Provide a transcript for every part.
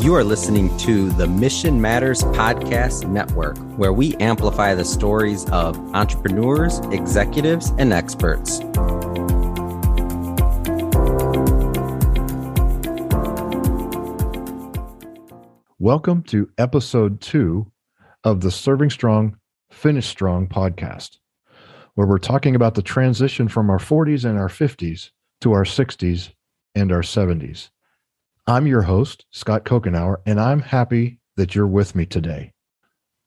You are listening to the Mission Matters Podcast Network, where we amplify the stories of entrepreneurs, executives, and experts. Welcome to episode two of the Serving Strong, Finish Strong podcast, where we're talking about the transition from our 40s and our 50s to our 60s and our 70s. I'm your host, Scott Couchenour, and I'm happy that you're with me today.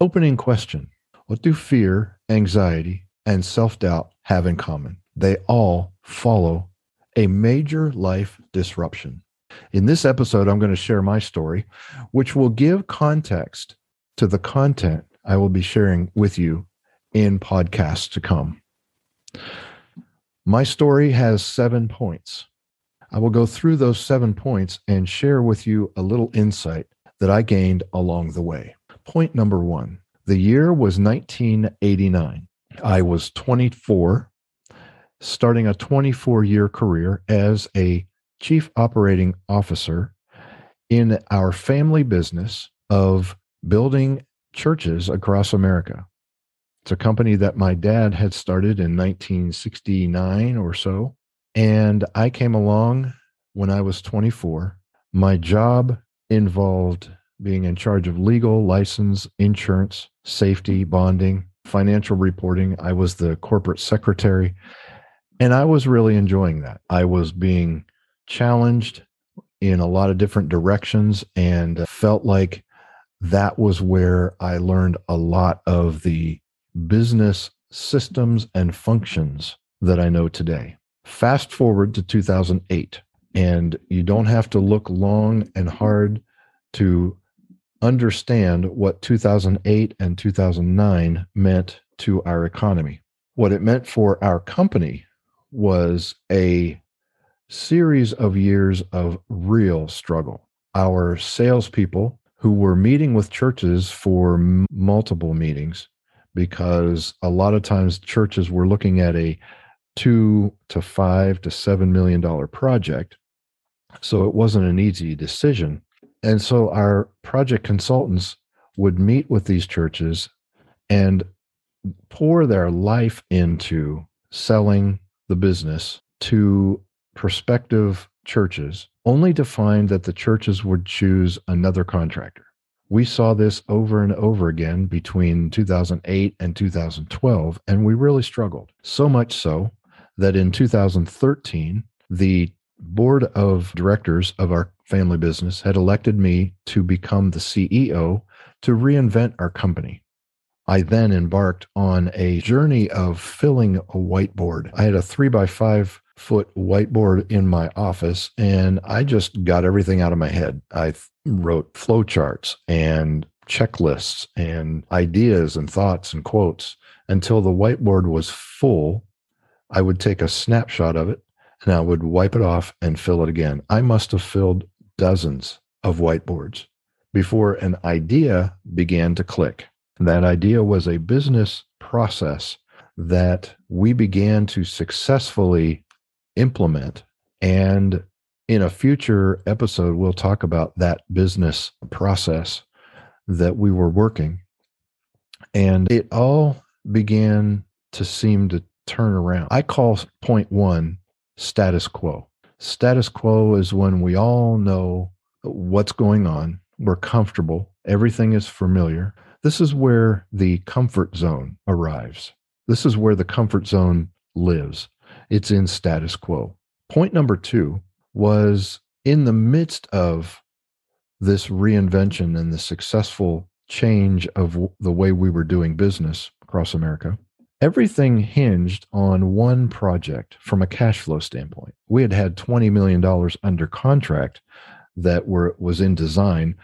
Opening question What do fear, anxiety, and self doubt have in common? They all follow a major life disruption. In this episode, I'm going to share my story, which will give context to the content I will be sharing with you in podcasts to come. My story has seven points. I will go through those seven points and share with you a little insight that I gained along the way. Point number one the year was 1989. I was 24, starting a 24 year career as a chief operating officer in our family business of building churches across America. It's a company that my dad had started in 1969 or so. And I came along when I was 24. My job involved being in charge of legal, license, insurance, safety, bonding, financial reporting. I was the corporate secretary, and I was really enjoying that. I was being challenged in a lot of different directions and felt like that was where I learned a lot of the business systems and functions that I know today. Fast forward to 2008, and you don't have to look long and hard to understand what 2008 and 2009 meant to our economy. What it meant for our company was a series of years of real struggle. Our salespeople, who were meeting with churches for multiple meetings, because a lot of times churches were looking at a two to five to seven million dollar project. So it wasn't an easy decision. And so our project consultants would meet with these churches and pour their life into selling the business to prospective churches, only to find that the churches would choose another contractor. We saw this over and over again between 2008 and 2012, and we really struggled. So much so that in 2013, the board of directors of our family business had elected me to become the CEO to reinvent our company. I then embarked on a journey of filling a whiteboard. I had a three by five foot whiteboard in my office and I just got everything out of my head. I wrote flowcharts and checklists and ideas and thoughts and quotes until the whiteboard was full I would take a snapshot of it and I would wipe it off and fill it again. I must have filled dozens of whiteboards before an idea began to click. That idea was a business process that we began to successfully implement. And in a future episode, we'll talk about that business process that we were working. And it all began to seem to turn around. I call point one status quo. Status quo is when we all know what's going on, we're comfortable, everything is familiar. This is where the comfort zone arrives. This is where the comfort zone lives. It's in status quo. Point number two was in the midst of this reinvention and the successful change of the way we were doing business across America, everything hinged on one project from a cash flow standpoint. We had had $20 million under contract that were was in design.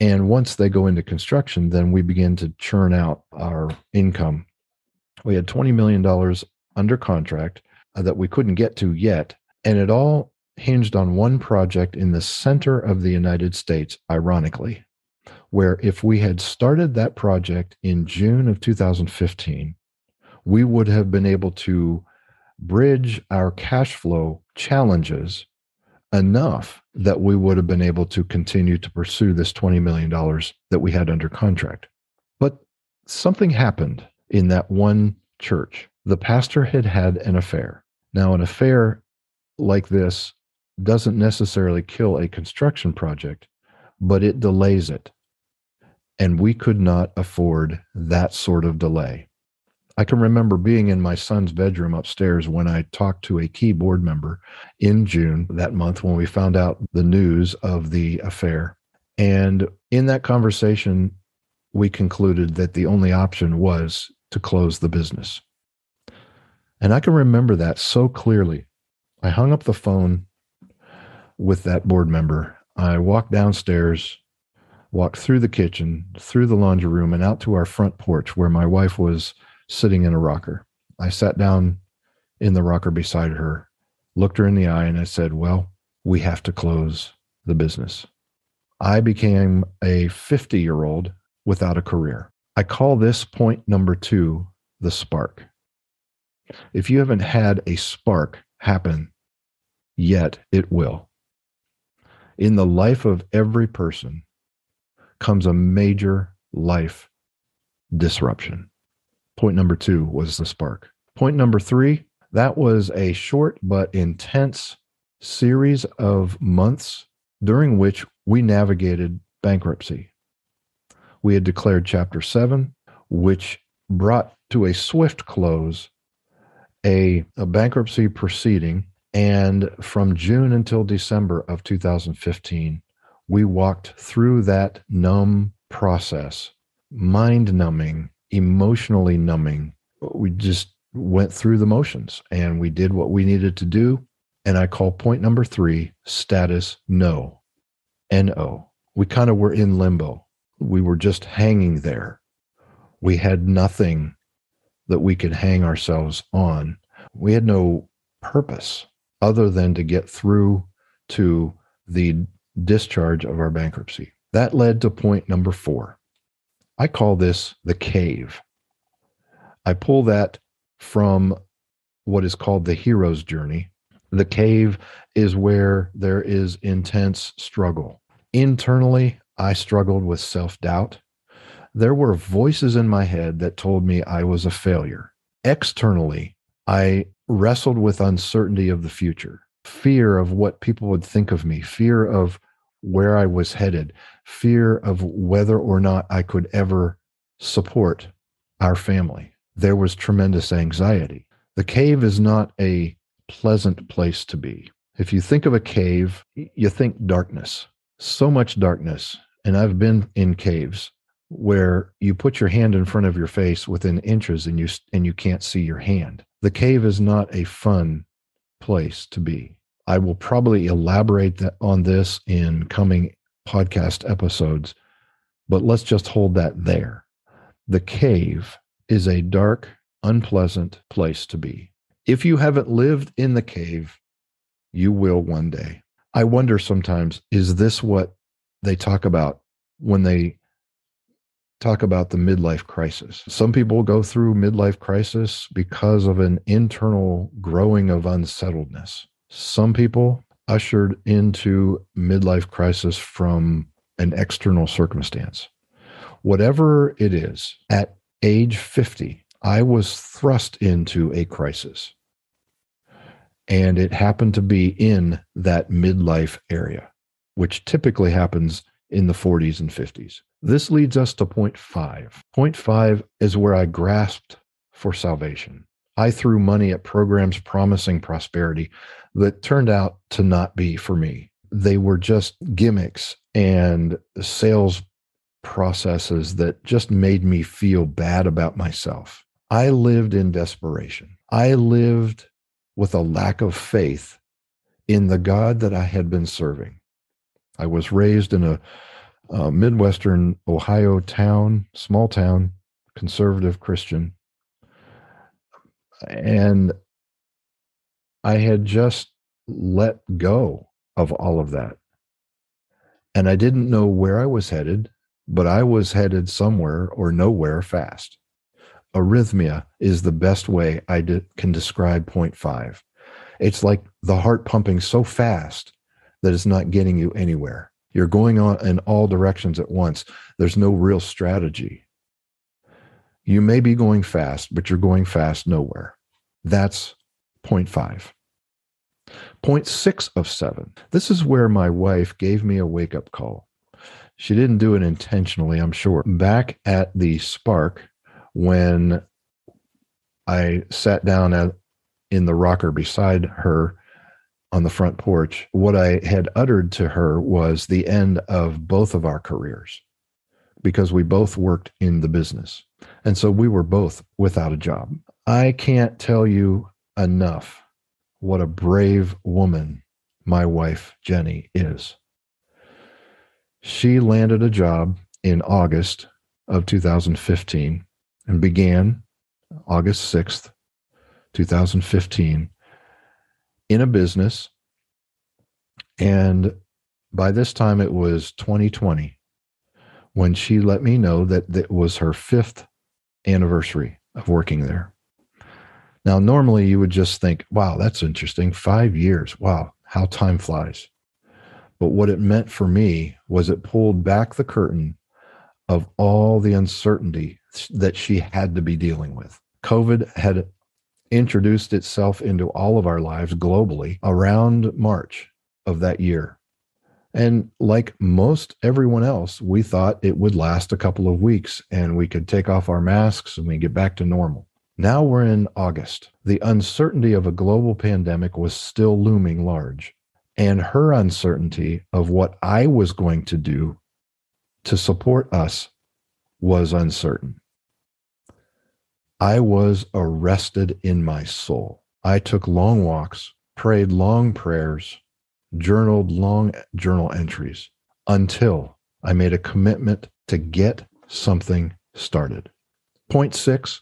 And once they go into construction, then we begin to churn out our income. We had $20 million under contract uh, that we couldn't get to yet. And it all hinged on one project in the center of the United States, ironically, where if we had started that project in June of 2015, we would have been able to bridge our cash flow challenges enough that we would have been able to continue to pursue this $20 million that we had under contract. But something happened in that one church. The pastor had had an affair. Now, an affair like this doesn't necessarily kill a construction project, but it delays it. And we could not afford that sort of delay. I can remember being in my son's bedroom upstairs when I talked to a key board member in June that month when we found out the news of the affair. And in that conversation, we concluded that the only option was to close the business. And I can remember that so clearly. I hung up the phone with that board member. I walked downstairs, walked through the kitchen, through the laundry room, and out to our front porch where my wife was sitting in a rocker. I sat down in the rocker beside her, looked her in the eye, and I said, Well, we have to close the business. I became a 50 year old without a career. I call this point number two the spark. If you haven't had a spark happen yet, it will. In the life of every person comes a major life disruption. Point number two was the spark. Point number three, that was a short but intense series of months during which we navigated bankruptcy. We had declared Chapter 7, which brought to a swift close a, a bankruptcy proceeding. And from June until December of 2015, we walked through that numb process, mind numbing emotionally numbing. We just went through the motions and we did what we needed to do. And I call point number three status no. No. We kind of were in limbo. We were just hanging there. We had nothing that we could hang ourselves on. We had no purpose other than to get through to the discharge of our bankruptcy. That led to point number four I call this the cave. I pull that from what is called the hero's journey. The cave is where there is intense struggle. Internally, I struggled with self doubt. There were voices in my head that told me I was a failure. Externally, I wrestled with uncertainty of the future, fear of what people would think of me, fear of where I was headed, fear of whether or not I could ever support our family. There was tremendous anxiety. The cave is not a pleasant place to be. If you think of a cave, you think darkness, so much darkness. And I've been in caves where you put your hand in front of your face within inches and you and you can't see your hand. The cave is not a fun place to be. I will probably elaborate on this in coming podcast episodes, but let's just hold that there. The cave is a dark, unpleasant place to be. If you haven't lived in the cave, you will one day. I wonder sometimes is this what they talk about when they talk about the midlife crisis? Some people go through midlife crisis because of an internal growing of unsettledness. Some people ushered into midlife crisis from an external circumstance. Whatever it is, at age 50, I was thrust into a crisis. And it happened to be in that midlife area, which typically happens in the 40s and 50s. This leads us to point five. Point five is where I grasped for salvation. I threw money at programs promising prosperity that turned out to not be for me. They were just gimmicks and sales processes that just made me feel bad about myself. I lived in desperation. I lived with a lack of faith in the God that I had been serving. I was raised in a, a Midwestern Ohio town, small town, conservative Christian. And I had just let go of all of that. And I didn't know where I was headed, but I was headed somewhere or nowhere fast. Arrhythmia is the best way I can describe point five. It's like the heart pumping so fast that it's not getting you anywhere. You're going on in all directions at once. There's no real strategy. You may be going fast, but you're going fast nowhere. That's point five. Point six of seven. This is where my wife gave me a wake up call. She didn't do it intentionally, I'm sure. Back at the Spark, when I sat down at, in the rocker beside her on the front porch, what I had uttered to her was the end of both of our careers because we both worked in the business. And so we were both without a job. I can't tell you enough what a brave woman my wife, Jenny, is. She landed a job in August of 2015 and began August 6th, 2015, in a business. And by this time, it was 2020 when she let me know that it was her fifth anniversary of working there. Now, normally you would just think, wow, that's interesting. Five years. Wow, how time flies. But what it meant for me was it pulled back the curtain of all the uncertainty that she had to be dealing with. COVID had introduced itself into all of our lives globally around March of that year. And like most everyone else, we thought it would last a couple of weeks and we could take off our masks and we get back to normal. Now we're in August. The uncertainty of a global pandemic was still looming large. And her uncertainty of what I was going to do to support us was uncertain. I was arrested in my soul. I took long walks, prayed long prayers, journaled long journal entries until I made a commitment to get something started. Point six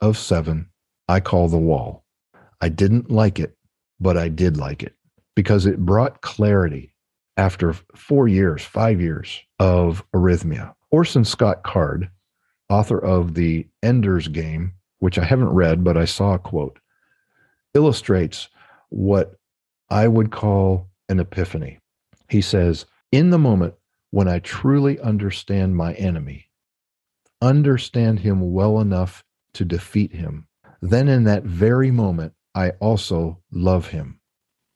of seven, I call the wall. I didn't like it, but I did like it because it brought clarity after four years, five years of arrhythmia. Orson Scott Card, author of The Ender's Game, which I haven't read, but I saw a quote, illustrates what I would call an epiphany. He says, In the moment when I truly understand my enemy, understand him well enough to defeat him, then in that very moment, I also love him.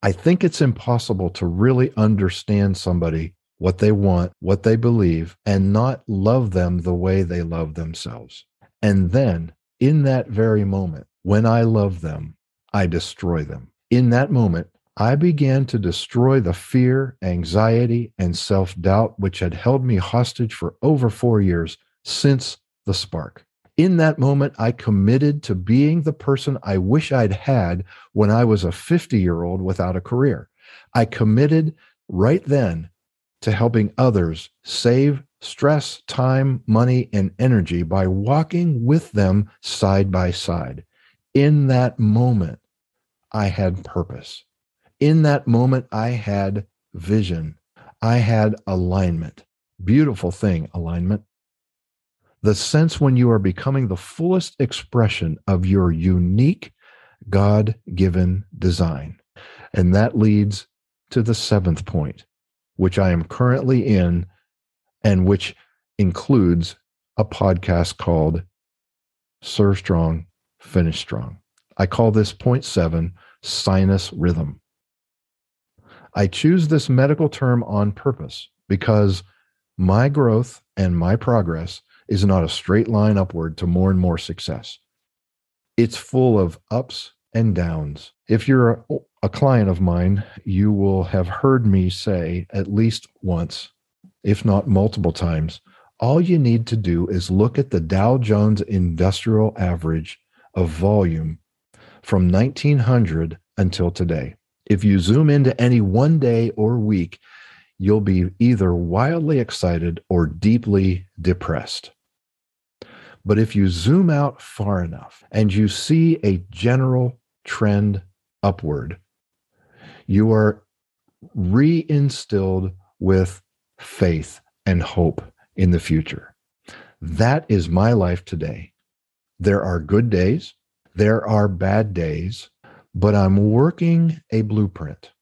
I think it's impossible to really understand somebody, what they want, what they believe, and not love them the way they love themselves. And then in that very moment, when I love them, I destroy them. In that moment, I began to destroy the fear, anxiety, and self doubt which had held me hostage for over four years since the spark. In that moment, I committed to being the person I wish I'd had when I was a 50 year old without a career. I committed right then to helping others save stress, time, money, and energy by walking with them side by side. In that moment, I had purpose. In that moment, I had vision. I had alignment. Beautiful thing, alignment. The sense when you are becoming the fullest expression of your unique God given design. And that leads to the seventh point, which I am currently in and which includes a podcast called Serve Strong, Finish Strong. I call this point seven sinus rhythm. I choose this medical term on purpose because my growth and my progress is not a straight line upward to more and more success. It's full of ups and downs. If you're a, client of mine, you will have heard me say at least once if not multiple times, all you need to do is look at the Dow Jones Industrial Average of volume from 1900 until today. If you zoom into any one day or week, you'll be either wildly excited or deeply depressed. But if you zoom out far enough and you see a general trend upward, you are reinstilled with faith, and hope in the future. That is my life today. There are good days, there are bad days, but I'm working a blueprint.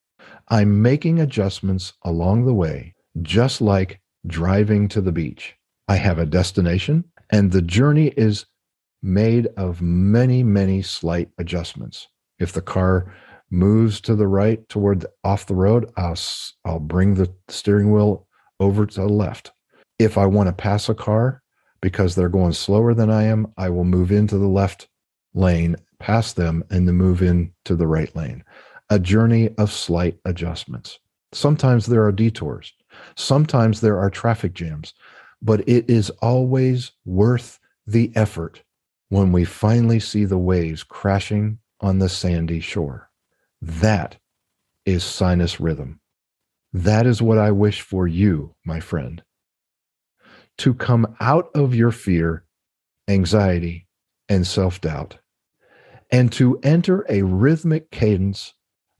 I'm making adjustments along the way, just like driving to the beach. I have a destination, and the journey is made of many, many slight adjustments. If the car moves to the right toward the, off the road, I'll, I'll bring the steering wheel over to the left. If I want to pass a car because they're going slower than I am, I will move into the left lane, pass them, and then move into the right lane. A journey of slight adjustments. Sometimes there are detours. Sometimes there are traffic jams, but it is always worth the effort when we finally see the waves crashing on the sandy shore. That is sinus rhythm. That is what I wish for you, my friend. To come out of your fear, anxiety, and self doubt, and to enter a rhythmic cadence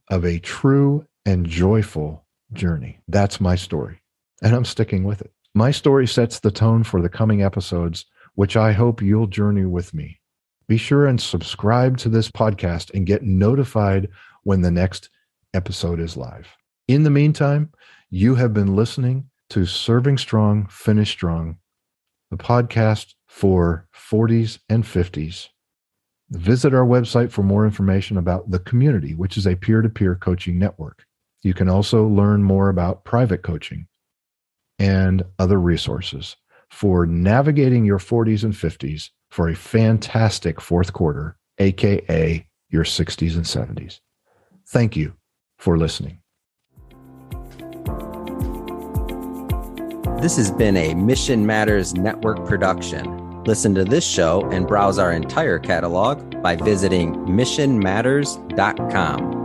of a true and joyful journey. That's my story, and I'm sticking with it. My story sets the tone for the coming episodes, which I hope you'll journey with me. Be sure and subscribe to this podcast and get notified when the next episode is live. In the meantime, you have been listening to Serving Strong, Finish Strong, the podcast for 40s and 50s. Visit our website for more information about the community, which is a peer to peer coaching network. You can also learn more about private coaching and other resources for navigating your 40s and 50s for a fantastic fourth quarter, AKA your 60s and 70s. Thank you for listening. This has been a Mission Matters Network production. Listen to this show and browse our entire catalog by visiting missionmatters.com.